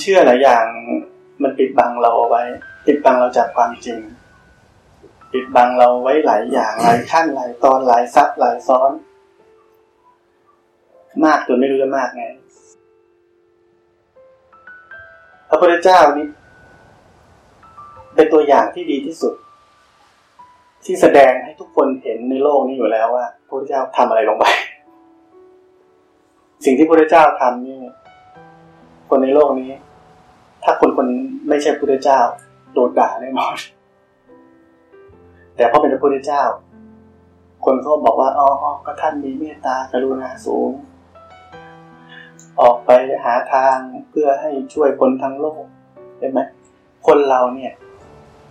เชื่อหลายอย่าง มันปิดบังเราเอาไว้ ปิดบังเราจากความจริง ปิดบังเราไว้หลายอย่างหลายขั้นหลายตอนหลายซับหลายซ้อน มากจนไม่รู้จะมากไงพระพุทธเจ้านี้เป็นตัวอย่างที่ดีที่สุด ที่แสดงให้ทุกคนเห็นในโลกนี้อยู่แล้วว่าพระพุทธเจ้าทำอะไรลงไป สิ่งที่พระพุทธเจ้าทำนี่คนในโลกนี้ ถ้าคนคนไม่ใช่พุทธเจ้า โดนด่าแน่นอน แต่พอเป็นพระพุทธเจ้า คนเขาบอกว่าอ๋อก็ท่านมีเมตตากรุณาสูง ออกไปหาทางเพื่อให้ช่วยคนทั้งโลกเห็นไหมคนเราเนี่ย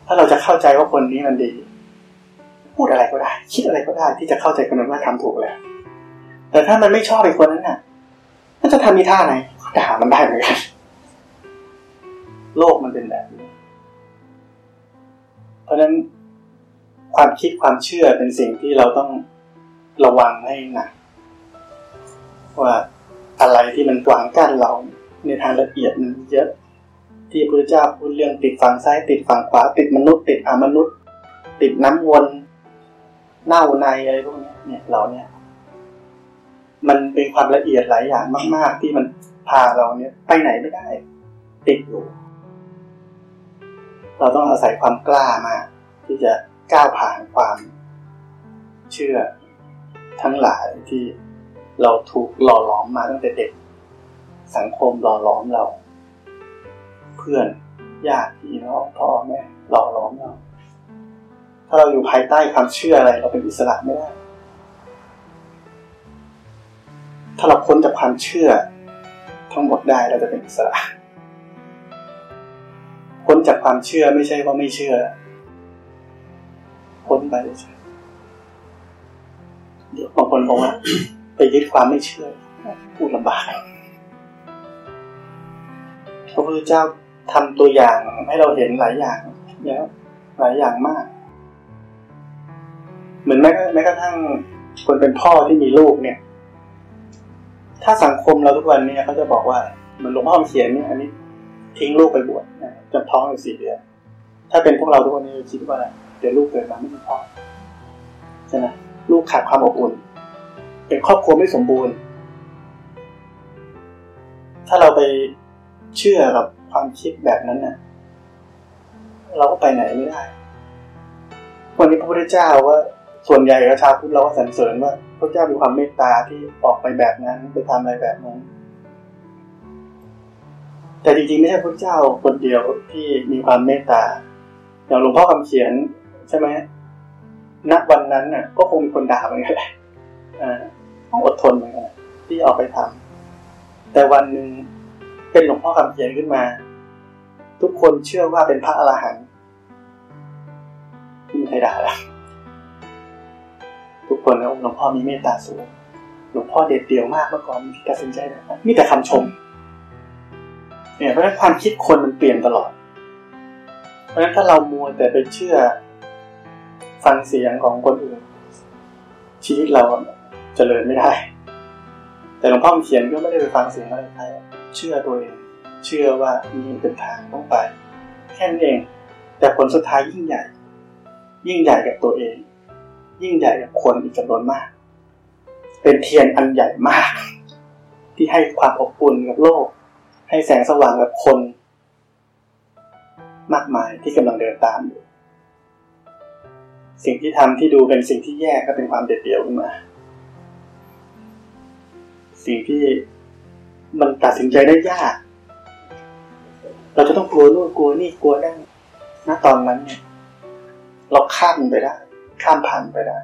ถ้าเราจะเข้าใจว่าคนนี้มันดี พูดอะไรก็ได้ คิดอะไรก็ได้ ที่จะเข้าใจคนนั้นว่าทำถูกแล้ว แต่ถ้ามันไม่ชอบไอ้คนนั้นน่ะมันจะทำมีท่าไหนด่ามันได้เหมือนกัน โลกมันเป็นแบบนี้ เพราะนั้นความคิดความเชื่อเป็นสิ่งที่เราต้องระวังให้หนักว่าอะไรที่มันกวางกั้นเราในทางละเอียดมันเยอะ ที่พระเจ้าพูดเรื่องติดฝั่งซ้าย ติดฝั่งขวา ติดมนุษย์ ติดอมนุษย์ ติดน้ำวนเน่าในอะไรพวกนี้เนี่ยเราเนี่ย มันเป็นความละเอียดหลายอย่างมาก ๆ ที่มันพาเราเนี่ย ไปไหนไม่ได้ ติดอยู่ เราต้องอาศัยความกล้ามา ที่จะก้าวผ่านความเชื่อทั้งหลายที่เราถูกหล่อหลอมมาตั้งแต่เด็ก สังคมหล่อหลอมเรา เพื่อนญาติพี่น้องพ่อแม่หล่อหลอมเรา ถ้าเราอยู่ภายใต้ความเชื่ออะไร เราเป็นอิสระไม่ได้ ถ้าเราพ้นจากความเชื่อ ทั้งหมดได้เราจะเป็นอิสระ ความเชื่อไม่ใช่ว่าไม่เชื่อ พ้นไปเฉยเดี๋ยวบางคนบอกว่า ไปยึดความไม่เชื่อพูดลำบากพระพุทธเจ้าทำตัวอย่างให้เราเห็นหลายอย่างแล้วหลายอย่างมาก เหมือนแม้แม้กระทั่งคนเป็นพ่อที่มีลูกเนี่ย ถ้าสังคมเราทุกวันเนี้เขาจะบอกว่าเหมือนหลวงพ่อเขียนเนี่ยอันนี้ทิ้งลูกไปบวช จนท้องอยู่สี่เดือน ถ้าเป็นพวกเราทุกวันนี้คิดว่าเดี๋ยวลูกเกิดมาไม่มีพ่อใช่ไหมลูกขาดความอบอุ่น เป็นครอบครัวไม่สมบูรณ์ ถ้าเราไปเชื่อกับความคิดแบบนั้นน่ะ เราก็ไปไหนไม่ได้ วันนี้พระพุทธเจ้าว่าส่วนใหญ่ประชาพุทธเราก็สรรเสริญว่าพระเจ้ามีความเมตตาที่ออกไปแบบนั้นไปทำอะไรแบบนั้น แต่จริงๆไม่ใช่พระเจ้าคนเดียวที่มีความเมตตา อย่างหลวงพ่อคำเขียนใช่ไหมณวันนั้นน่ะ ก็คงมีคนด่าเหมือนกันแหละต้องอดทนเหมือนกันที่ออกไปทำแต่วันหนึ่งเป็นหลวงพ่อคำเขียนขึ้นมา ทุกคนเชื่อว่าเป็นพระอรหันต์ไม่มีใครด่าแล้วทุกคนนะหลวงพ่อมีเมตตาสูงหลวงพ่อเด็ดเดี่ยวมากเมื่อก่อนมีการสนใจนะมีแต่คำชม เนี่ยเพราะฉะนั้นความคิดคนมันเปลี่ยนตลอด เพราะฉะนั้นถ้าเรามัวแต่ไปเชื่อฟังเสียงของคนอื่น ชีวิตเราเจริญไม่ได้ แต่หลวงพ่อเขียนก็ไม่ได้ไปฟังเสียงอะไรใครเชื่อตัวเอง เชื่อว่ามีเป็นทางต้องไป แค่นั้นเอง แต่ผลสุดท้ายยิ่งใหญ่ ยิ่งใหญ่กับตัวเอง ยิ่งใหญ่กับคนอีกจำนวนมาก เป็นเทียนอันใหญ่มาก ที่ให้ความอบอุ่นกับโลก ให้แสงสว่างกับคน มากมายที่กำลังเดินตามอยู่สิ่งที่ทำที่ดูเป็นสิ่งที่แย่ก็เป็นความเด็ดเดี่ยวขึ้นมา สิ่งที่มันตัดสินใจได้ยาก เราจะต้องกลัวนู่นกลัวนี่กลัวนั่นณตอนนั้นเนี่ยเราข้ามไปได้ ข้ามผ่านไปได้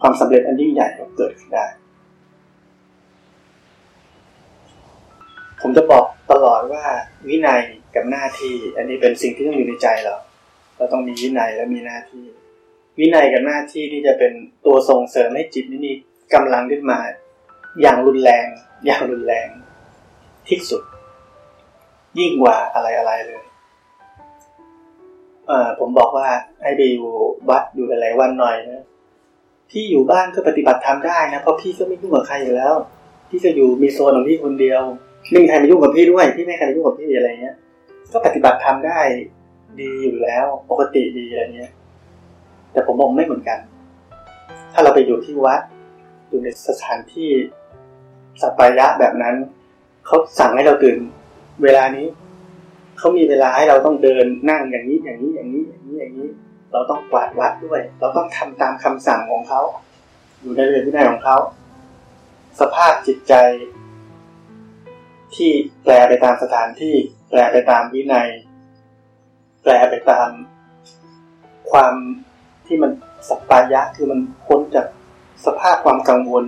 ความสำเร็จอันยิ่งใหญ่ก็เกิดขึ้นได้ ผมจะบอกตลอดว่าวินัยกับหน้าที่ อันนี้เป็นสิ่งที่ต้องอยู่ในใจเราเราต้องมีวินัยและมีหน้าที่ วินัยกับหน้าที่ที่จะเป็นตัวส่งเสริมให้จิตนี้มีกำลังขึ้นมา อย่างรุนแรง อย่างรุนแรง ที่สุด ยิ่งกว่าอะไรอะไรเลยเออผมบอกว่าให้ไปอยู่วัดอยู่หลายๆวันหน่อยนะพี่อยู่บ้านก็ปฏิบัติธรรมได้นะเพราะพี่ก็ไม่ยุ่งกับใครอยู่แล้ว พี่ก็อยู่มีโซนของพี่คนเดียว ไม่มีใครมายุ่งกับพี่ด้วยพี่ไม่ใครมายุ่งกับพี่อะไรเงี้ย ก็ปฏิบัติทำได้ดีอยู่แล้วปกติดีอะไรเงี้ย แต่ผมมองไม่เหมือนกัน ถ้าเราไปอยู่ที่วัดอยู่ในสถานที่สัปายะแบบนั้นเขาสั่งให้เราตื่นเวลานี้เขามีเวลาให้เราต้องเดินนั่งอย่างนี้อย่างนี้อย่างนี้อย่างนี้อย่างนี้ เราต้องกวาดวัดด้วย เราต้องทำตามคำสั่งของเขาอยู่ในเรือนวินัยของเขาสภาพจิตใจ ที่แปลไปตามสถานที่ แปลไปตามวินัย แปลไปตามความที่มันสัปปายะคือมันพ้นจากสภาพความกังวล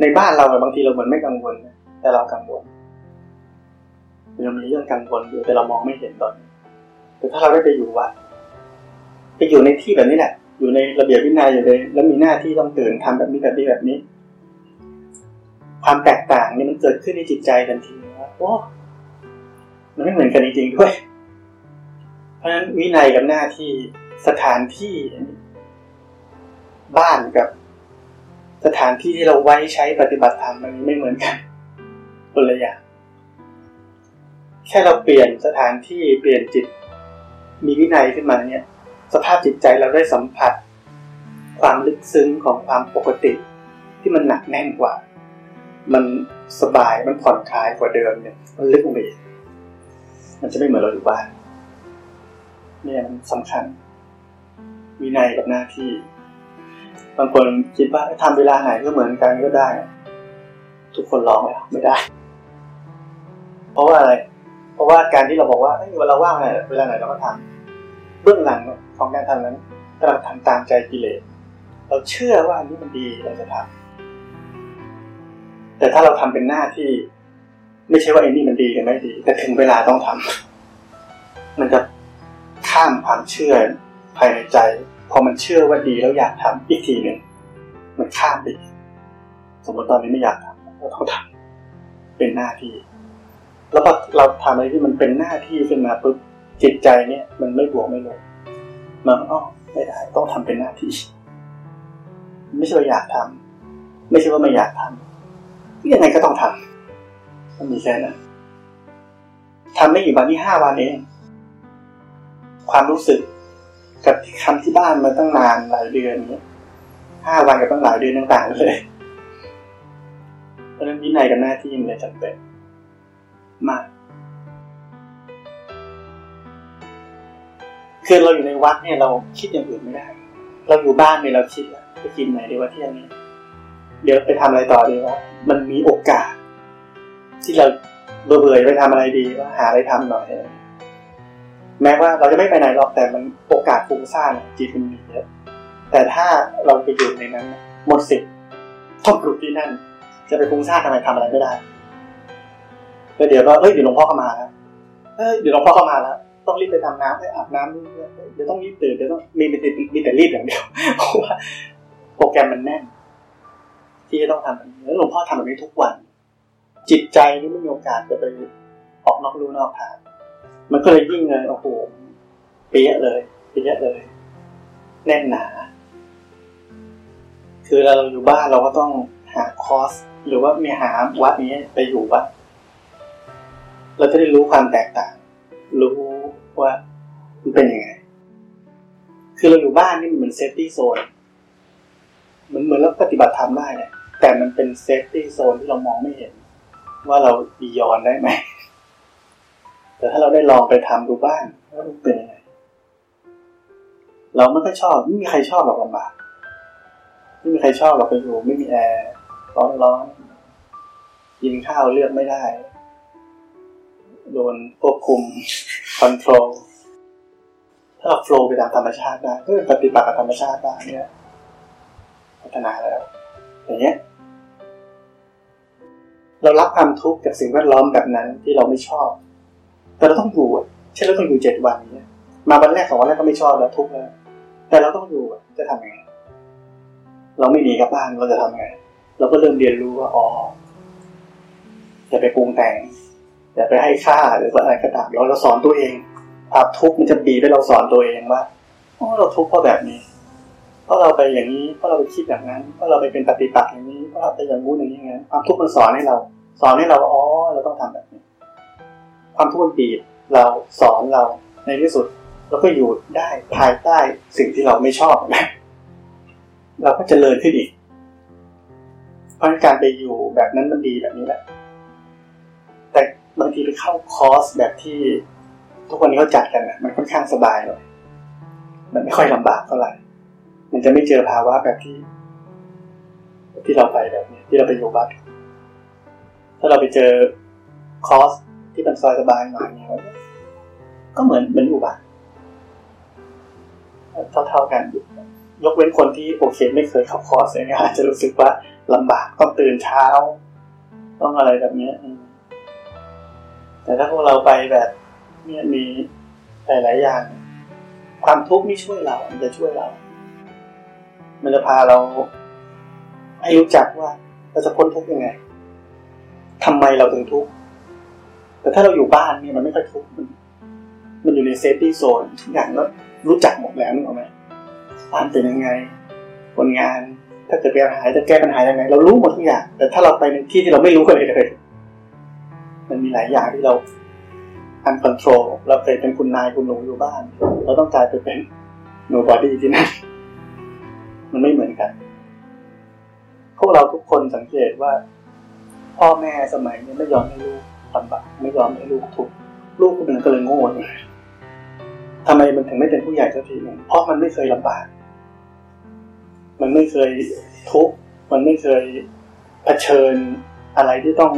ในบ้านเราบางทีเราเหมือนไม่กังวลแต่เรากังวลเรามีเรื่องกังวลอยู่แต่เรามองไม่เห็นตอนนี้แต่ถ้าเราได้ไปอยู่วัดไปอยู่ในที่แบบนี้แหละอยู่ในระเบียบวินัยอยู่เลย แล้วมีหน้าที่ต้องตื่นทำแบบนี้แบบนี้แบบนี้ ความแตกต่างนี่มันเกิดขึ้นในจิตใจทันทีว่าโอ้มันไม่เหมือนกันจริงๆด้วย เพราะฉะนั้นวินัยกับหน้าที่สถานที่บ้านกับ สถานที่ที่เราไว้ใช้ปฏิบัติธรรมมันไม่เหมือนกันคนละอย่างแค่เราเปลี่ยนสถานที่เปลี่ยนจิต มีวินัยขึ้นมาเนี่ย สภาพจิตใจเราได้สัมผัส ความลึกซึ้งของความปกติที่มันหนักแน่นกว่า มันสบายมันผ่อนคลายกว่าเดิมเนี่ยมันลึกลงไปมันจะไม่เหมือนเราอยู่บ้านเนี่ยมันสำคัญวินัยกับหน้าที่ บางคนคิดว่าทำเวลาไหนก็เหมือนกันก็ได้ ทุกคนร้องเลยไม่ได้ เพราะว่าอะไร เพราะว่าการที่เราบอกว่าเวลาว่างไหนเวลาไหนเราก็ทำเบื้องหลังของการทำนั้นกำลังทำตามใจกิเลสเราเชื่อว่าอันนี้มันดีเราจะทำ แต่ถ้าเราทำเป็นหน้าที่ ไม่ใช่ว่าไอ้นี่มันดีหรือไม่ดี แต่ถึงเวลาต้องทำมันจะข้ามความเชื่อภายในใจ พอมันเชื่อว่าดีแล้วอยากทำอีกทีหนึ่งมันข้ามไปสมมติตอนนี้ไม่อยากทำเราต้องทำเป็นหน้าที่ แล้วพอเราทำอะไรที่มันเป็นหน้าที่ขึ้นมาปุ๊บจิตใจเนี่ย มันไม่บวกไม่ลบมันอ๋อไม่ได้ต้องทำเป็นหน้าที่ ไม่ใช่ว่าอยากทำไม่ใช่ว่าไม่อยากทำ ยังไงก็ต้องทำมันมีแค่นั้นทำไม่กี่วันที่ห้าวันเอง ความรู้สึกกับคำที่บ้านมาตั้งนานหลายเดือนเนี่ยห้าวันกับตั้งหลายเดือนต่างๆเลย เพราะนั้นวินัยกับหน้าที่มันจำเป็นมาก คือเราอยู่ในวัดเนี่ยเราคิดอย่างอื่นไม่ได้ เราอยู่บ้านเนี่ยเราคิดว่าจะกินไหนดีว่าเที่ยงนี้ เดี๋ยวไปทำอะไรต่อดีวะมันมีโอกาส ที่เราเบื่อไปทำอะไรดีว่าหาอะไรทำหน่อยแม้ว่าเราจะไม่ไปไหนหรอกแต่มันโอกาสฟุ้งซ่านจิตมันมีเยอะแต่ถ้าเราไปอยู่ในนั้นหมดสิทธิ์ต้องอยู่ที่นั่น จะไปฟุ้งซ่านทำไมทำอะไรไม่ได้แล้วเดี๋ยวก็เอ้ยเดี๋ยวหลวงพ่อเข้ามาแล้วเอ้ยเดี๋ยวหลวงพ่อเข้ามาแล้วต้องรีบไปทำน้ำไปอาบน้ำเดี๋ยวต้องรีบตื่นเดี๋ยวต้องมีมีแต่รีบอย่างเดียวเพราะว่าโปรแกรมมันแน่น ที่จะต้องทำแบบนี้แล้วหลวงพ่อทำแบบนี้ทุกวัน จิตใจนี่ไม่มีโอกาสจะไปออกนอกรูนอกทางมันก็เลยยิ่งเลยโอ้โหเปี้ยเลยเปี้ยเลย แน่นหนา คือเราอยู่บ้านเราก็ต้องหาคอร์สหรือว่ามีหาวัดนี้ไปอยู่วัดเราจะได้รู้ความแตกต่าง รู้ว่ามันเป็นยังไง คือเราอยู่บ้านนี่มันเหมือน safety zone มันเหมือนเราปฏิบัติธรรมได้เนี่ย แต่มันเป็น safety zone ที่เรามองไม่เห็น ว่าเรา beyond ได้ไหม แต่ถ้าเราได้ลองไปทำดูบ้างว่ามันเป็นยังไง เราไม่ค่อยชอบไม่มีใครชอบหรอกลำบากไม่มีใครชอบเราไปอยู่ไม่มีแอร์ร้อนร้อนกินข้าวเลือกไม่ได้ โดนควบคุมคอนโทรลถ้าเราโฟล์ไปตามธรรมชาติได้ก็ปฏิบัติกับธรรมชาติได้เนี่ยพัฒนาแล้วอย่างเงี้ย เรารับความทุกข์กับสิ่งแวดล้อมแบบนั้นที่เราไม่ชอบ แต่เราต้องอยู่เช่นเราต้องอยู่เจ็ดวันเนี้ยมาวันแรกสองวันแรกก็ไม่ชอบแล้วทุกข์แล้วแต่เราต้องอยู่จะทำยังไงเราไม่หนีกลับบ้านเราจะทำไงเราก็เริ่มเรียนรู้ว่าอ๋อจะไปปรุงแต่งอย่าไปให้ค่าหรือว่าอะไรก็ตามเราเราสอนตัวเองความทุกข์มันจะบีบให้เราสอนตัวเองว่าอ๋อเราทุกข์เพราะแบบนี้ เพราะเราไปอย่างนี้เพราะเราไปคิดอย่างนั้นเพราะเราไปเป็นปฏิปักษ์อย่างนี้เพราะเราไปอย่างงู้นอย่างนี้ไงความทุกข์มันสอนให้เรา สอนให้เราอ๋อเราต้องทำแบบนี้ ความทุกข์มันบีบเราสอนเราในที่สุดเราก็อยู่ได้ภายใต้สิ่งที่เราไม่ชอบนะเราก็จเจริญขึ้นอีก เพราะการไปอยู่แบบนั้นมันดีแบบนี้แหละ แต่บางทีไปเข้าคอร์สแบบที่ทุกคนนี้เขาจัดกันนะมันค่อนข้างสบายเลยมันไม่ค่อยลำบากเท่าไหร่ มันจะไม่เจอภาวะแบบที่ ที่เราไปแบบนี้ที่เราไปอยู่บ้าน ถ้าเราไปเจอคอร์สที่มันสบายสบายหน่อยเนี่ยก็เหมือนเหมือนอยู่บ้านเท่าๆกัน ยกเว้นคนที่โอเคไม่เคยเข้าคอร์สอย่างเงี้ยอาจจะรู้สึกว่าลำบากต้องตื่นเช้า ต้องอะไรแบบนี้แต่ถ้าพวกเราไปแบบเนี่ยมีหลายๆอย่าง ความทุกข์นี่ช่วยเรา มันจะช่วยเรา มันจะพาเราให้รู้จักว่าเราจะพ้นทุกข์ยังไง ทำไมเราถึงทุกข์แต่ถ้าเราอยู่บ้านเนี่ยมันไม่ค่อยทุกข์มันมันอยู่ใน safety zone ทุกอย่างก็รู้จักหมดแล้วนึกออกไหมบ้านเป็นยังไงผลงาน ถ้าเกิดปัญหาจะแก้ปัญหายังไง เรารู้หมดทุกอย่าง แต่ถ้าเราไปในที่ที่เราไม่รู้เลยเลยมันมีหลายอย่างที่เรา uncontrol เราเคยเป็นคุณนายคุณหนูอยู่บ้าน เราต้องกลายไปเป็น nobody ที่นั่นมันไม่เหมือนกัน พวกเราทุกคนสังเกตว่า พ่อแม่สมัยนี้ไม่ยอมให้ลูกลำบากไม่ยอมให้ลูกทุกข์ลูกคนหนึ่งก็เลยโง่เลยทำไมมันถึงไม่เป็นผู้ใหญ่สักทีหนึ่งเพราะมันไม่เคยลำบาก มันไม่เคยทุกข์มันไม่เคยเผชิญอะไรที่ต้อง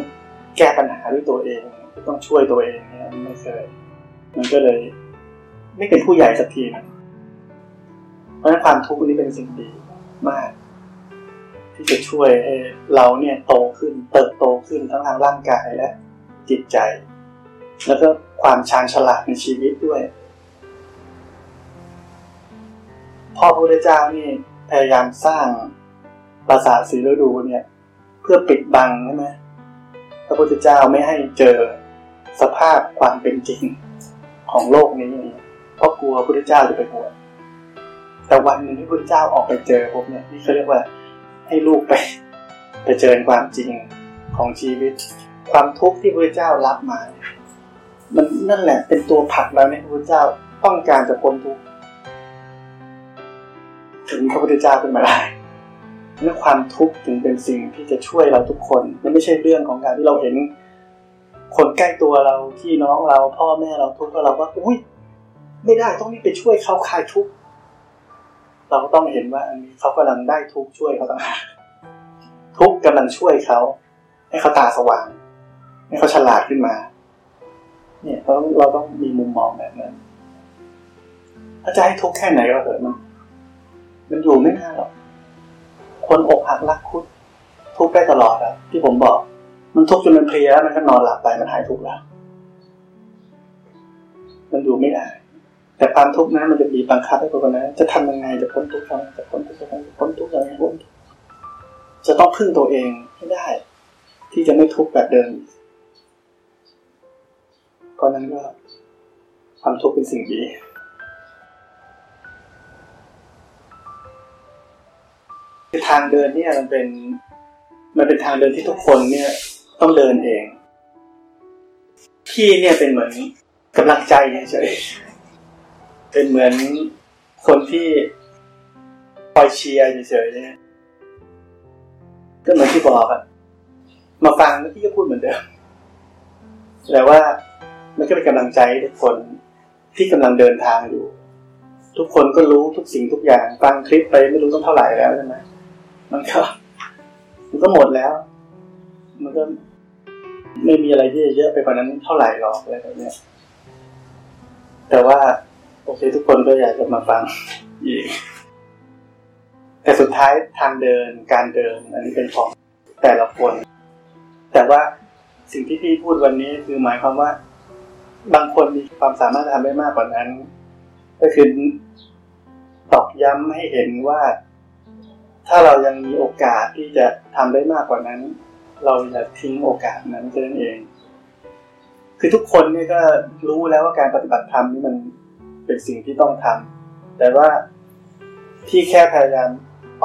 แก้ปัญหาด้วยตัวเอง ต้องช่วยตัวเองเนี่ยไม่เคย มันก็เลย ไม่เป็นผู้ใหญ่สักทีนึงเพราะฉะนั้นความทุกข์นี้เป็นสิ่งดีมาก ที่จะช่วยเราเนี่ยโตขึ้นเติบโตขึ้นทั้งทางร่างกายและจิตใจ แล้วก็ความชาญฉลาดในชีวิตด้วย พ่อพระพุทธเจ้านี่พยายามสร้างปราสาทสีฤดูเนี่ย เพื่อปิดบังใช่ไหมพระพุทธเจ้าไม่ให้เจอสภาพความเป็นจริงของโลกนี้เพราะกลัวพระพุทธเจ้าจะไปบวชแต่วันหนึ่งที่พระพุทธเจ้าออกไปเจอพวกเนี่ยนี่เขาเรียกว่า ให้ลูกไปไปเจอความจริงของชีวิต ความทุกข์ที่พระเจ้ารับมา มันนั่นแหละเป็นตัวผลักเราในพระพุทธเจ้าต้องการจะพ้นทุกข์ถึงพระพุทธเจ้าขึ้นมาได้นั่นความทุกข์ถึงเป็นสิ่งที่จะช่วยเราทุกคน มันไม่ใช่เรื่องของการที่เราเห็น คนใกล้ตัวเราที่น้องเราพ่อแม่เราทุกข์แล้วเราก็อุ้ยไม่ได้ต้องนี่ไปช่วยเขาคลายทุกข์ เราก็ต้องเห็นว่าอันนี้เขากำลังได้ทุกช่วยเขาต่างหากทุกข์กำลังช่วยเขาให้เขาตาสว่าง ให้เขาฉลาดขึ้นมา เนี่ยเราเราต้องมีมุมมองแบบนั้นถ้าจะให้ทุกแค่ไหนก็เถอะมัน มันอยู่ไม่นานหรอกคนอกหักรักคุด ทุกได้ตลอดอะที่ผมบอก มันทุกจนมันเพลียแล้วมันก็นอนหลับไปมันหายทุกแล้ว มันอยู่ไม่ได้ แต่ความทุกข์นั้นมันจะบีบบังคับให้คนนั้นจะทำยังไงจะพ้นทุกข์ทำจะพ้นทุกข์จะพ้นทุกข์จะพ้นจะต้องพึ่งตัวเองให้ได้ ที่จะไม่ทุกข์แบบเดิมเพราะนั้นก็ความทุกข์เป็นสิ่งดีคือทางเดินเนี่ยมันเป็นมันเป็นทางเดินที่ทุกคนเนี่ยต้องเดินเองพี่เนี่ยเป็นเหมือนกำลังใจเฉย เป็นเหมือนคนที่คอยเชียร์เฉยๆก็เหมือนที่บอกอะมาฟังแล้วพี่ก็พูดเหมือนเดิมแต่ว่ามันก็เป็นกำลังใจทุกคนที่กำลังเดินทางอยู่ ทุกคนก็รู้ทุกสิ่งทุกอย่างฟังคลิปไปไม่รู้ต้องเท่าไหร่แล้วใช่ไหมมันก็มันก็หมดแล้ว มันก็ไม่มีอะไรที่จะเยอะไปกว่านั้นเท่าไหร่หรอกอะไรแบบนี้แต่ว่า โอเคทุกคนก็อยากจะมาฟังอีกแต่สุดท้ายทางเดินการเดิน อันนี้เป็นของแต่ละคน แต่ว่าสิ่งที่พี่พูดวันนี้คือหมายความว่า บางคนมีความสามารถทำได้มากกว่านั้น ก็คือตอกย้ำให้เห็นว่า ถ้าเรายังมีโอกาสที่จะทำได้มากกว่านั้น เราอย่าทิ้งโอกาสนั้นแค่นั้นเอง คือทุกคนนี่ก็รู้แล้วว่าการปฏิบัติธรรมนี่มัน เป็นสิ่งที่ต้องทำแต่ว่าที่แค่พยายาม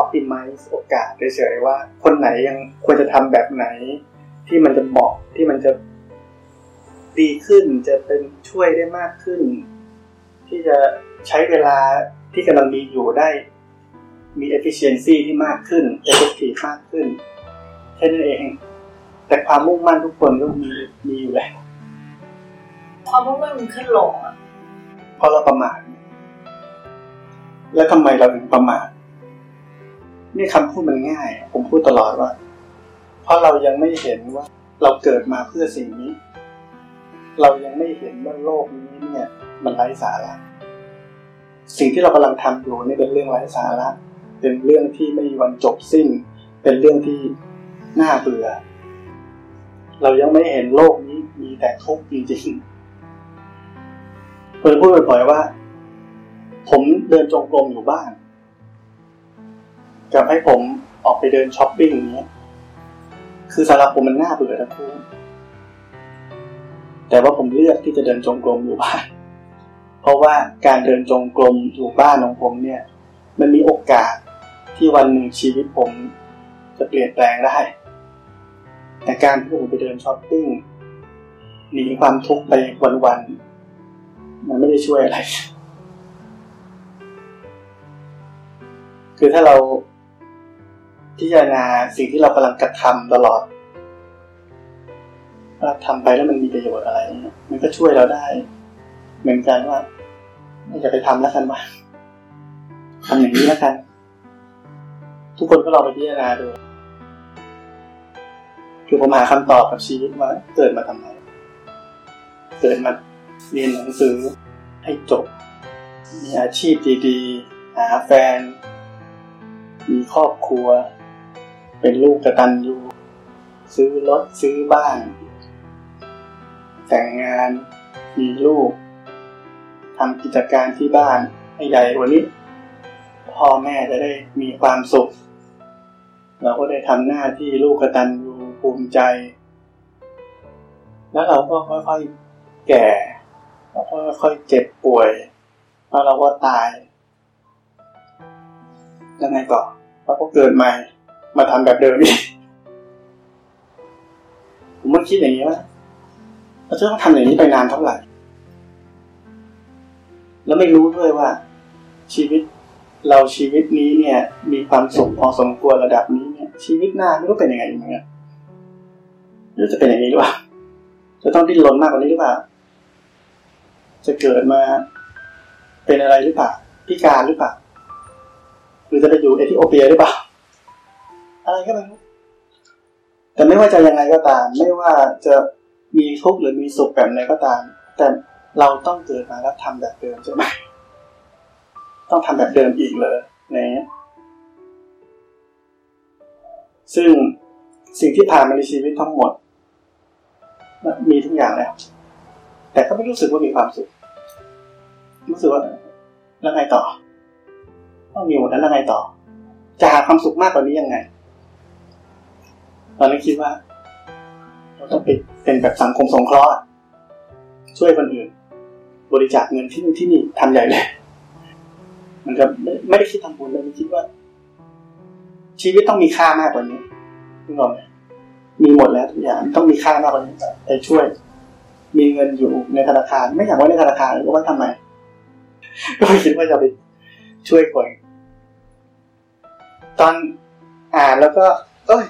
optimize โอกาสเฉยๆว่า คนไหนยังควรจะทำแบบไหน ที่มันจะเหมาะที่มันจะดีขึ้นจะเป็นช่วยได้มากขึ้น ที่จะใช้เวลาที่กำลังมีอยู่ได้ มี efficiency ที่มากขึ้น effective มากขึ้นแค่นั้นเอง แต่ความมุ่งมั่นทุกคนก็มีมีอยู่แล้วความมุ่งมั่นมันขึ้นลงอะ เพราะเราประมาทแล้วทำไมเราถึงประมาทนี่คำพูดมันง่าย ผมพูดตลอดว่า เพราะเรายังไม่เห็นว่าเราเกิดมาเพื่อสิ่งนี้ เรายังไม่เห็นว่าโลกนี้เนี่ย มันไร้สาระสิ่งที่เรากำลังทำอยู่นี่เป็นเรื่องไร้สาระ เป็นเรื่องที่ไม่มีวันจบสิ้น เป็นเรื่องที่น่าเบื่อ เรายังไม่เห็นโลกนี้มีแต่ทุกข์จริงๆ เพื่อนพูดบ่อยๆว่า ผมเดินจงกรมอยู่บ้าน กับให้ผมออกไปเดินช้อปปิ้งอย่างเงี้ยคือสำหรับผมมันน่าเบื่อทั้งคู่แต่ว่าผมเลือกที่จะเดินจงกรมอยู่บ้าน เพราะว่าการเดินจงกรมอยู่บ้านของผมเนี่ย มันมีโอกาสที่วันหนึ่งชีวิตผมจะเปลี่ยนแปลงได้ แต่การที่ผมไปเดินช้อปปิ้งหนีความทุกข์ไปวันๆ มันไม่ได้ช่วยอะไร คือถ้าเราพิจารณาสิ่งที่เรากำลังกระทำตลอดว่าทำไปแล้วมันมีประโยชน์อะไร มันก็ช่วยเราได้ เหมือนกันว่าไม่จะไปทำแล้วกันว่าทำอย่างนี้แล้วกัน ทุกคนก็ลองไปพิจารณาดูคือผมหาคำตอบกับชีวิตว่าเกิดมาทำไม เกิดมา เรียนหนังสือให้จบ มีอาชีพดีๆ หาแฟน มีครอบครัว เป็นลูกกระตันยูซื้อรถซื้อบ้าน แต่งงานมีลูกทำกิจการที่บ้านให้ใหญ่กว่านี้ พ่อแม่จะได้มีความสุข เราก็ได้ทำหน้าที่ลูกกระตันยูภูมิใจ แล้วเราก็ค่อยๆแก่ เราก็ค่อยเจ็บป่วย แล้วเราก็ตาย ยังไงต่อเราก็เกิดใหม่ มาทำแบบเดิมอีกผมมันคิดอย่างนี้ว่าเราจะต้องทำอย่างนี้ไปนานเท่าไหร่ แล้วไม่รู้ด้วยว่า ชีวิตเราชีวิตนี้เนี่ย มีความสุขพอสมควรระดับนี้เนี่ย ชีวิตหน้าไม่รู้เป็นยังไงเหมือนกันไม่รู้จะเป็นอย่างนี้หรือเปล่าจะต้องดิ้นรนมากกว่านี้หรือเปล่า จะเกิดมาเป็นอะไรหรือเปล่าพิการหรือเปล่าหรือจะไปอยู่เอธิโอเปียหรือเปล่าอะไรก็ไม่รู้แต่ไม่ว่าจะยังไงก็ตาม ไม่ว่าจะมีทุกข์หรือมีสุขแบบไหนก็ตาม แต่เราต้องเกิดมาแล้วทำแบบเดิมใช่ไหมต้องทำแบบเดิมอีกเลยนะซึ่งสิ่งที่ผ่านมาในชีวิตทั้งหมด มีทุกอย่างแล้ว แต่ก็ไม่รู้สึกว่ามีความสุข รู้สึกว่าแล้วไงต่อ ต้องมีหมดแล้วแล้วไงต่อ จะหาความสุขมากกว่านี้ยังไง ตอนนั้นคิดว่า เราต้องเป็นเป็นแบบสังคมสงเคราะห์ช่วยคนอื่น บริจาคเงินที่นู่นที่นี่ทำใหญ่เลยมันก็ไม่ได้คิดทำบุญเลยมันคิดว่า ชีวิตต้องมีค่ามากกว่านี้นึกออกไหมมีหมดแล้วทุกอย่างต้องมีค่ามากกว่านี้แต่ช่วย มีเงินอยู่ในธนาคาร ไม่อยากไว้ในธนาคารก็ไว้ทำไมก็คิดว่าจะไปช่วยคนตอนอ่านแล้วก็ เอ้ย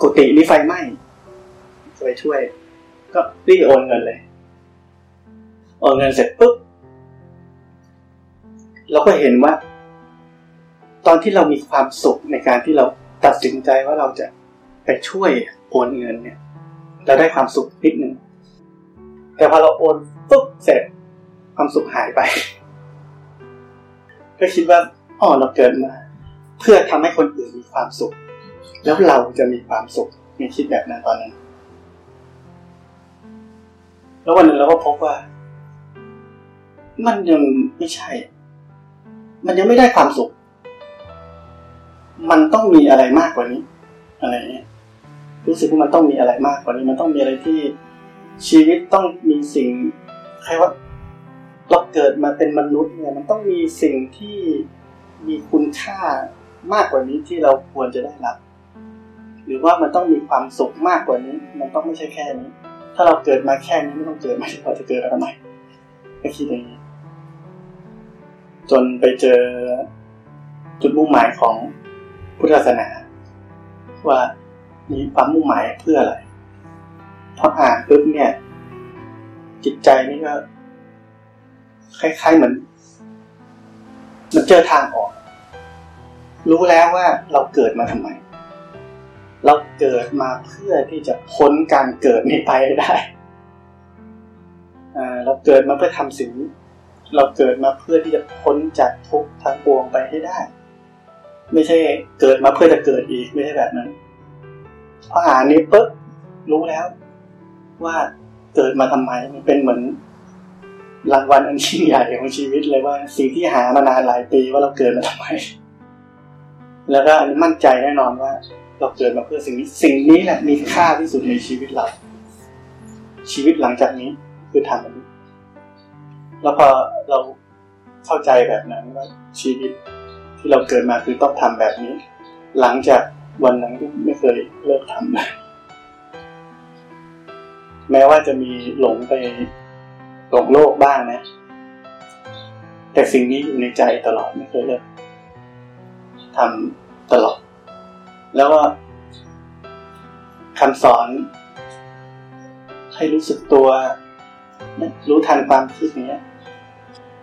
กุฏินี่ไฟไหม้จะไปช่วย ก็รีบโอนเงินเลยโอนเงินเสร็จปุ๊บเราก็เห็นว่า ตอนที่เรามีความสุขในการที่เราตัดสินใจว่าเราจะไปช่วยโอนเงินเนี่ย เราได้ความสุขนิดหนึ่ง แต่พอเราโอนปุ๊บเสร็จความสุขหายไป ก็คิดว่าอ๋อเราเกิดมา เพื่อทำให้คนอื่นมีความสุข แล้วเราจะมีความสุขมีคิดแบบนั้นตอนนั้น แล้ววันนึงเราก็พบว่า มันยังไม่ใช่ มันยังไม่ได้ความสุข มันต้องมีอะไรมากกว่านี้ อะไรเงี้ยรู้สึกว่ามันต้องมีอะไรมากกว่านี้ มันต้องมีอะไรที่ ชีวิตต้องมีสิ่งใครว่าเราเกิดมาเป็นมนุษย์เนี่ยมันต้องมีสิ่งที่มีคุณค่ามากกว่านี้ที่เราควรจะได้รับ หรือว่ามันต้องมีความสุขมากกว่านี้ มันต้องไม่ใช่แค่นี้ ถ้าเราเกิดมาแค่นี้ไม่ต้องเกิดมาเราจะเกิดมาทำไมก็คิดอย่างนี้ จนไปเจอจุดมุ่งหมายของพุทธศาสนา ว่ามีความมุ่งหมายเพื่ออะไร พออ่านปุ๊บเนี่ย จิตใจนี่ก็คล้ายๆเหมือนมันเจอทางออก รู้แล้วว่าเราเกิดมาทำไม เราเกิดมาเพื่อที่จะพ้นการเกิดนี้ไปได้เราเกิดมาเพื่อทำสิ่งนี้เราเกิดมาเพื่อที่จะพ้นจากทุกข์ทั้งปวงไปให้ได้ ไม่ใช่เกิดมาเพื่อจะเกิดอีกไม่ใช่แบบนั้นพออ่านนี้ปุ๊บรู้แล้ว ว่าเกิดมาทำไมมันเป็นเหมือนรางวัลอันยิ่งใหญ่ของชีวิตเลยว่า สิ่งที่หามานานหลายปีว่าเราเกิดมาทำไม แล้วก็อันนี้มั่นใจแน่นอนว่า เราเกิดมาเพื่อสิ่งนี้สิ่งนี้แหละมีค่าที่สุดในชีวิตเรา ชีวิตหลังจากนี้คือทำแบบนี้แล้วพอเราเข้าใจแบบนั้นว่าชีวิตที่เราเกิดมาคือต้องทำแบบนี้ หลังจากวันนั้นก็ไม่เคยเลิกทำเลย แม้ว่าจะมีหลงไปหลงโลกบ้างนะ แต่สิ่งนี้อยู่ในใจตลอดไม่เคยเลิกทำตลอด แล้วก็คำสอน ให้รู้สึกตัว รู้ทันความคิดเนี้ย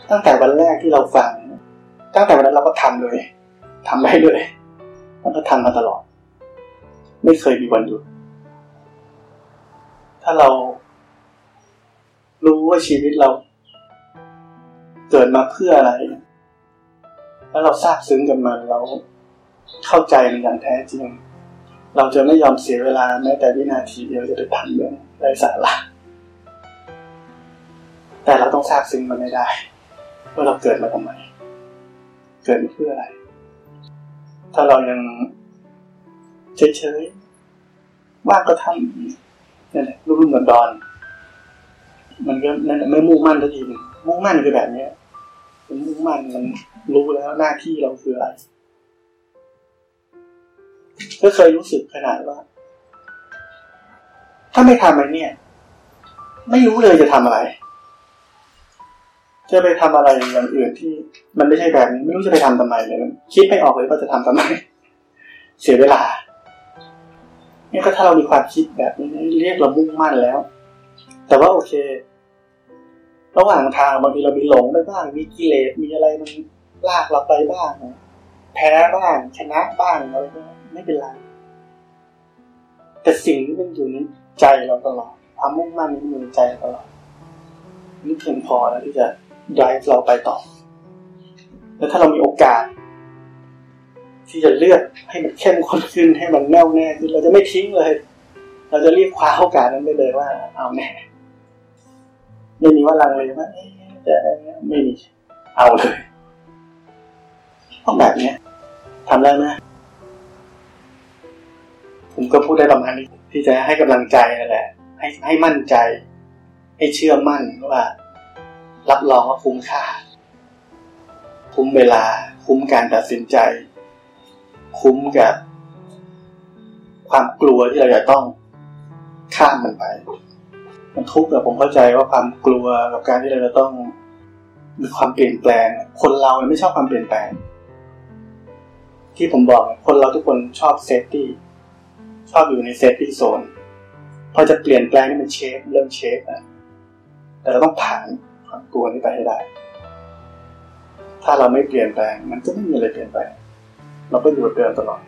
ตั้งแต่วันแรกที่เราฟัง ตั้งแต่วันนั้นเราก็ทำเลยทำได้เลยแล้วก็ทำมาตลอด ไม่เคยมีวันหยุด ถ้าเรารู้ว่าชีวิตเรา เกิดมาเพื่ออะไร แล้วเราทราบซึ้งกับมันเราเข้าใจมันอย่างแท้จริง เราจะไม่ยอมเสียเวลาแม้แต่วินาทีเดียวจะไปทำเรื่องไร้สาระแต่เราต้องทราบซึ้งมันไม่ได้ว่าเราเกิดมาทำไม เกิดมาเพื่ออะไร ถ้าเรายังเฉยๆว่างก็ทำ นี่นแหละรุ่มเหมือนดอนมันก็นั่นไม่มุ่งมั่นทันทีมุ่งมั่นคือแบบเนี้ยมันมุ่งมั่นมันรู้แล้วหน้าที่เราคืออะไรก็เคยรู้สึกขนาดว่า ถ้าไม่ทำอะไรเนี่ย ไม่รู้เลยจะทำอะไร จะไปทำอะไรอย่างอื่นที่ มันไม่ใช่แบบนี้ ไม่รู้จะไปทำทำไมเลยคิดไม่ออกเลยว่าจะทำทำไม เสียเวลา นี่ก็ถ้าเรามีความคิดแบบนี้เรียกเรามุ่งมั่นแล้ว แต่ว่าโอเค ระหว่างทางบางทีเรามีหลงไปบ้าง มีกิเลส มีอะไรมันลากเราไปบ้างแพ้บ้าง ชนะบ้างอะไรก็ไม่เป็นไร แต่สิ่งที่มันอยู่ในใจเราตลอดความมุ่งมั่นนี้มันอยู่ในใจตลอดนี่เพียงพอแล้วที่จะ drive เราไปต่อ แล้วถ้าเรามีโอกาส ที่จะเลือกให้มันเข้มข้นขึ้นให้มันแน่วแน่ขึ้นเราจะไม่ทิ้งเลย เราจะรีบคว้าโอกาสนั้นไปเลยว่า เอาแน่ไม่มีว่าลังเลยว่าจะไม่มีเอาเลยต้องแบบนี้ทำได้ไหมผมก็พูดได้ประมาณนี้ที่จะให้กำลังใจนั่นแหละ ให้ให้มั่นใจ ให้เชื่อมั่นว่า รับรองว่าคุ้มค่า คุ้มเวลา คุ้มการตัดสินใจ คุ้มกับความกลัวที่เราจะต้องข้ามมันไป มันทุกข์แต่ผมเข้าใจว่าความกลัวกับการที่เราจะต้องมีความเปลี่ยนแปลง คนเราไม่ชอบความเปลี่ยนแปลง ที่ผมบอกคนเราทุกคนชอบ safety ชอบอยู่ใน safety zone พอจะเปลี่ยนแปลงนี่มัน shake เริ่ม shake นะแต่เราต้องผ่านความกลัวนี้ไปให้ได้ ถ้าเราไม่เปลี่ยนแปลง มันก็ไม่มีอะไรเปลี่ยนแปลง เราก็อยู่แบบเดิมตลอด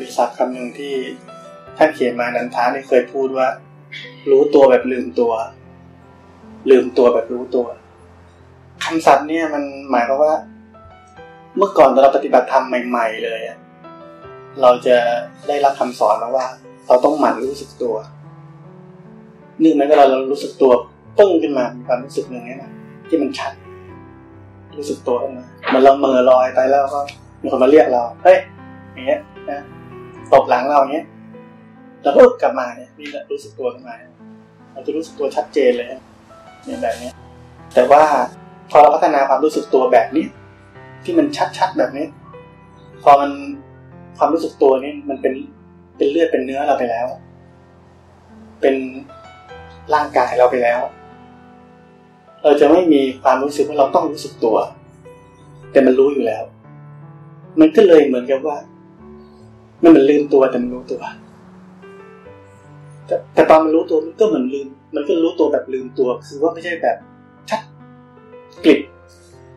มีศัพท์คำหนึ่งที่ท่านเขียนมานันท้าเนี่เคยพูดว่า รู้ตัวแบบลืมตัว ลืมตัวแบบรู้ตัวคำศัพท์เนี่ยมันหมายความว่า เมื่อก่อนตอนเราปฏิบัติธรรมใหม่ ๆ เลยเราจะได้รับคำสอนมาว่า เราต้องหมั่นรู้สึกตัวนึ่งไหมเวลาเรารู้สึกตัวปึ้งขึ้นมามีความรู้สึกหนึ่งนี่นะที่มันชัด รู้สึกตัวขึ้นมามือนเราเมื่อลอยไปแล้วก็มีคนมาเรียกเรา เฮ้ย อย่างเงี้ยนะตบหลังเราอย่างเงี้ยแล้วก็กลับมาเนี่ยนี่แหละรู้สึกตัวขึ้นมาเราจะรู้สึกตัวชัดเจนเลยเนี่ยแบบนี้แต่ว่าพอเราพัฒนาความรู้สึกตัวแบบนี้ ที่มันชัดๆแบบนี้ พอมันความรู้สึกตัวนี่มันเป็นเป็นเลือดเป็นเนื้อเราไปแล้ว เป็นร่างกายเราไปแล้ว เราจะไม่มีความรู้สึกว่าเราต้องรู้สึกตัว แต่มันรู้อยู่แล้ว มันก็เลยเหมือนกับว่ามันเหมือนลืมตัวแต่มันรู้ตัวแต่แต่ตอนมันรู้ตัวมันก็เหมือนลืม มันก็รู้ตัวแบบลืมตัว คือว่าไม่ใช่แบบชัดกลิบ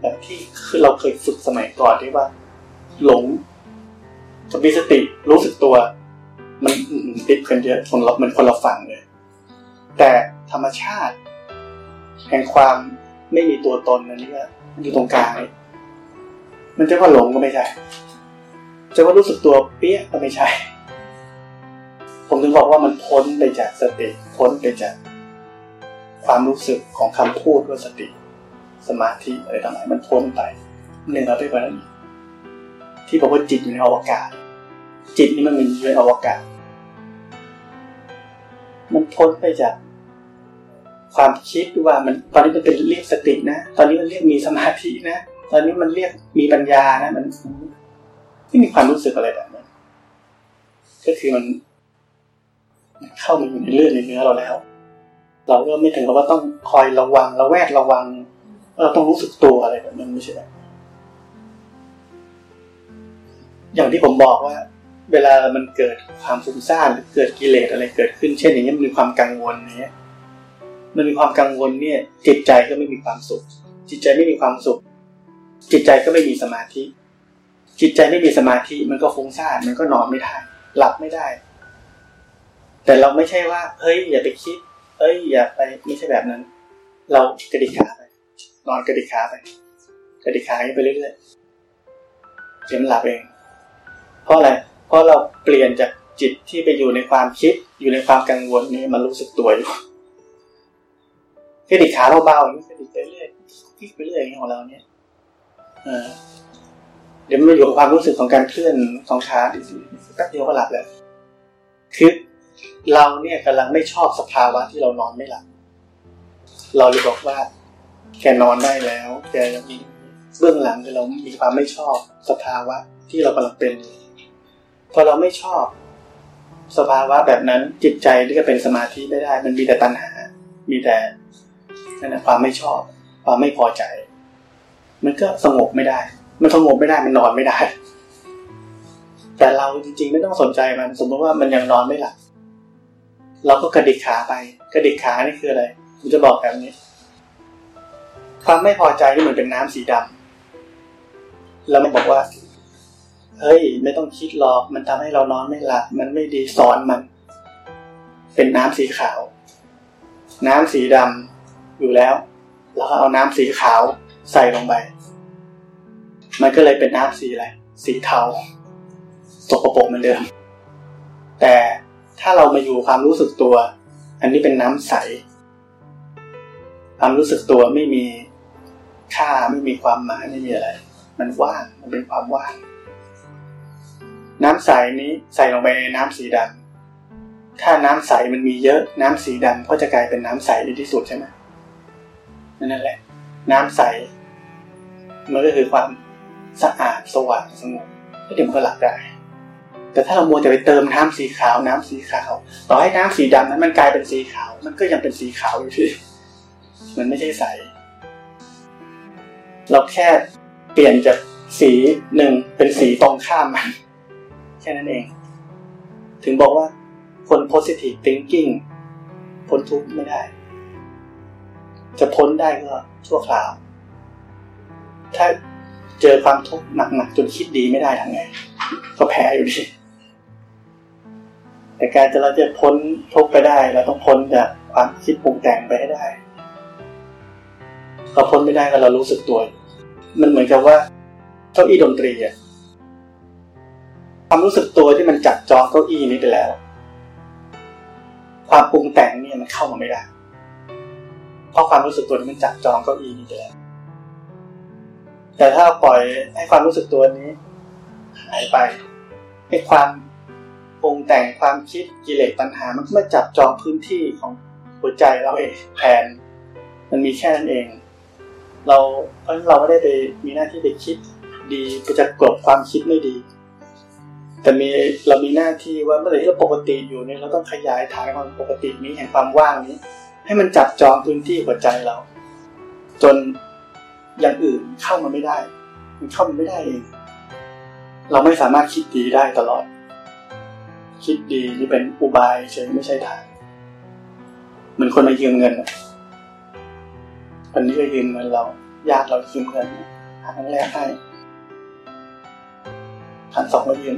แบบที่คือเราเคยฝึกสมัยก่อนที่ว่า หลงกับมีสติรู้สึกตัว มันติดกันเยอะคนเรามันคนเราฟังเลย แต่ธรรมชาติ แห่งความไม่มีตัวตนนันนี่ก็อยู่ตรงกลางมันจะว่าหลงก็ไม่ใช่ จะว่ารู้สึกตัวเปี้ยก็ไม่ใช่ ผมถึงบอกว่ามันพ้นไปจากสติ พ้นไปจากความรู้สึกของคำพูดว่าสติ สมาธิอะไรต่างๆมันพ้นไปเหนือไปกว่านั้นที่บอกว่าจิตอยู่ในอวกาศ จิตนี่มันมีอยู่ในอวกาศ มันพ้นไปจาก ความคิดว่ามันตอนนี้มันเป็นเรียกสตินะ ตอนนี้มันเรียกมีสมาธินะ ตอนนี้มันเรียกมีปัญญานะมันไม่มีความรู้สึกอะไรแบบนั้นก็คือมัน เข้ามาอยู่ในเลือดในเนื้อเราแล้ว เราก็ไม่ถึงกับว่าต้องคอยระวังระแวดระวังเราต้องรู้สึกตัวอะไรแบบนั้นไม่ใช่ไหมอย่างที่ผมบอกว่า เวลามันเกิดความฟุ้งซ่านหรือเกิดกิเลสอะไรเกิดขึ้น เช่นอย่างนี้มันมีความกังวลเนี้ย มันมีความกังวลเนี่ย จิตใจก็ไม่มีความสุข จิตใจไม่มีความสุข จิตใจก็ไม่มีสมาธิ จิตใจไม่มีสมาธิมันก็ฟุ้งซ่านมันก็นอนไม่ได้หลับไม่ได้ แต่เราไม่ใช่ว่า เฮ้ย อย่าไปคิด เอ้ย อย่าไปไม่ใช่แบบนั้น เรากระดิกขาไปนอนกระดิกขาไปกระดิกขาไปเรื่อยๆเดี๋ยวมันหลับเอง เพราะอะไรเพราะเราเปลี่ยนจากจิตที่ไปอยู่ในความคิดอยู่ในความกังวลนี่มันรู้สึกตัวอยู่ กระดิกขาเบาๆอย่างนี้กระดิกไปเรื่อยพลิกไปเรื่อยอย่างของเราเนี่ยเดี๋ยวมันอยู่กับความรู้สึกของการเคลื่อนของขาดิแป๊บเดียวก็หลับแล้วคือเราเนี่ยกำลังไม่ชอบสภาวะที่เรานอนไม่หลับ เราเลยบอกว่า แกนอนได้แล้ว แกมีเบื้องหลังคือเรามีความไม่ชอบสภาวะที่เรากำลังเป็น พอเราไม่ชอบ สภาวะแบบนั้นจิตใจที่จะเป็นสมาธิไม่ได้ มันมีแต่ตัณหา มีแต่ นั่นนะความไม่ชอบ ความไม่พอใจ มันก็สงบไม่ได้ มันสงบไม่ได้มันนอนไม่ได้ แต่เราจริง ๆ ไม่ต้องสนใจมัน สมมติว่ามันยังนอนไม่หลับเราก็กระดิกขาไป กระดิกขานี่คืออะไรผมจะบอกแบบนี้ ความไม่พอใจนี่เหมือนเป็นน้ำสีดำแล้วมันบอกว่า เฮ้ย ไม่ต้องคิดหรอกมันทำให้เรานอนไม่หลับมันไม่ดีสอนมัน เป็นน้ำสีขาว น้ำสีดำ อยู่แล้ว แล้วก็เอาน้ำสีขาวใส่ลงไป มันก็เลยเป็นน้ำสีอะไร สีเทาสกปรกเหมือนเดิม แต่ถ้าเรามาอยู่ความรู้สึกตัว อันนี้เป็นน้ำใส ความรู้สึกตัวไม่มีค่าไม่มีความหมายไม่มีอะไร มันว่าง มันเป็นความว่าง น้ำใสนี้ใส่ลงไปในน้ำสีดำถ้าน้ำใสมันมีเยอะ น้ำสีดำก็จะกลายเป็นน้ำใสดีที่สุดใช่ไหม นั่นแหละ น้ำใส มันก็คือความสะอาดสว่างสงบก็เดี๋ยวมันก็หลับได้ แต่ถ้าเรามัวแต่ไปเติมน้ำสีขาวน้ำสีขาว ต่อให้น้ำสีดำนั้นมันกลายเป็นสีขาว มันก็ยังเป็นสีขาวอยู่ที่มันไม่ใช่ใส เราแค่เปลี่ยนจากสีหนึ่งเป็นสีตรงข้ามมันแค่นั้นเอง ถึงบอกว่าคน positive thinking พ้นทุกข์ไม่ได้ จะพ้นได้ก็ชั่วคราว ถ้าเจอความทุกข์หนักๆจนคิดดีไม่ได้ทำไง ก็แพ้อยู่ดีแต่การจะเราจะพ้นทุกข์ไปได้เราต้องพ้นจากความคิดปรุงแต่งไปให้ได้เราพ้นไม่ได้ก็เรารู้สึกตัว มันเหมือนกับว่าเก้าอี้ดนตรีอะความรู้สึกตัวที่มันจับจองเก้าอี้นี้ไปแล้ว ความปรุงแต่งเนี่ยมันเข้ามาไม่ได้ ราะความรู้สึกตัวนี้มันจับจองเก้าอี้นี้ไปแล้วแต่ถ้าปล่อยให้ความรู้สึกตัวนี้หายไปให้ความปรุงแต่งความคิดกิเลสตัณหา มันก็มาจับจองพื้นที่ของหัวใจเราเองแทนมันมีแค่นั้นเอง เราเพราะเราไม่ได้ไปมีหน้าที่ไปคิดดีไปจะกลบความคิดไม่ดี แต่มีเรามีหน้าที่ว่าเมื่อไหร่ที่เราปกติอยู่เนี่ยเราต้องขยายฐานความปกตินี้แห่งความว่างนี้ ให้มันจับจองพื้นที่หัวใจเรา จนอย่างอื่นเข้ามาไม่ได้ มันเข้ามาไม่ได้เอง เราไม่สามารถคิดดีได้ตลอด คิดดีนี่เป็นอุบายเฉยไม่ใช่ทางเหมือนคนมายืมเงินคนนี้ก็ยืมเงินเราญาติเรายืมเงินครั้งแรกให้ครั้งสองก็ยืม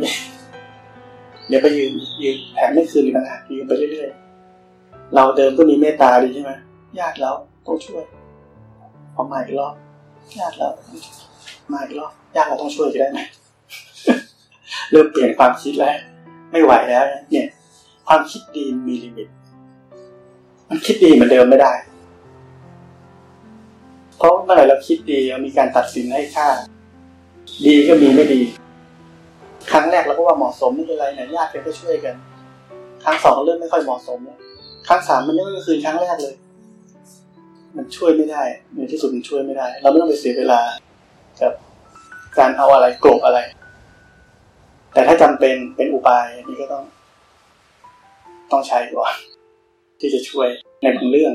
เดี๋ยวไปยืมยืมแถมไม่คืนอีกต่างหากยืมไปเรื่อยๆ เราเดิมก็มีเมตตาดีใช่ไหมญาติเราต้องช่วยพอมาอีกรอบญาติเรามาอีกรอบญาติเราต้องช่วยจะได้ไหมเริ่มเปลี่ยนความคิดแล้ว ไม่ไหวแล้ว เนี่ย ความคิดดีมีลิมิต มันคิดดีเหมือนเดิมไม่ได้ เพราะเมื่อไหร่เราคิดดีเรามีการตัดสินให้ค่า ดีก็มีไม่ดี ครั้งแรกเราก็ว่าเหมาะสมไม่เป็นไรเนี่ยญาติกันก็ช่วยกัน ครั้งสองเริ่มไม่ค่อยเหมาะสมแล้ว ครั้งสามมันยังไม่คืนครั้งแรกเลย มันช่วยไม่ได้ในที่สุดมันช่วยไม่ได้ เราไม่ต้องไปเสียเวลากับการเอาอะไรโกรบอะไร แต่ถ้าจำเป็นเป็นอุบายอันนี้ก็ต้อง ต้องใช้ก่อนที่จะช่วยในบางเรื่อง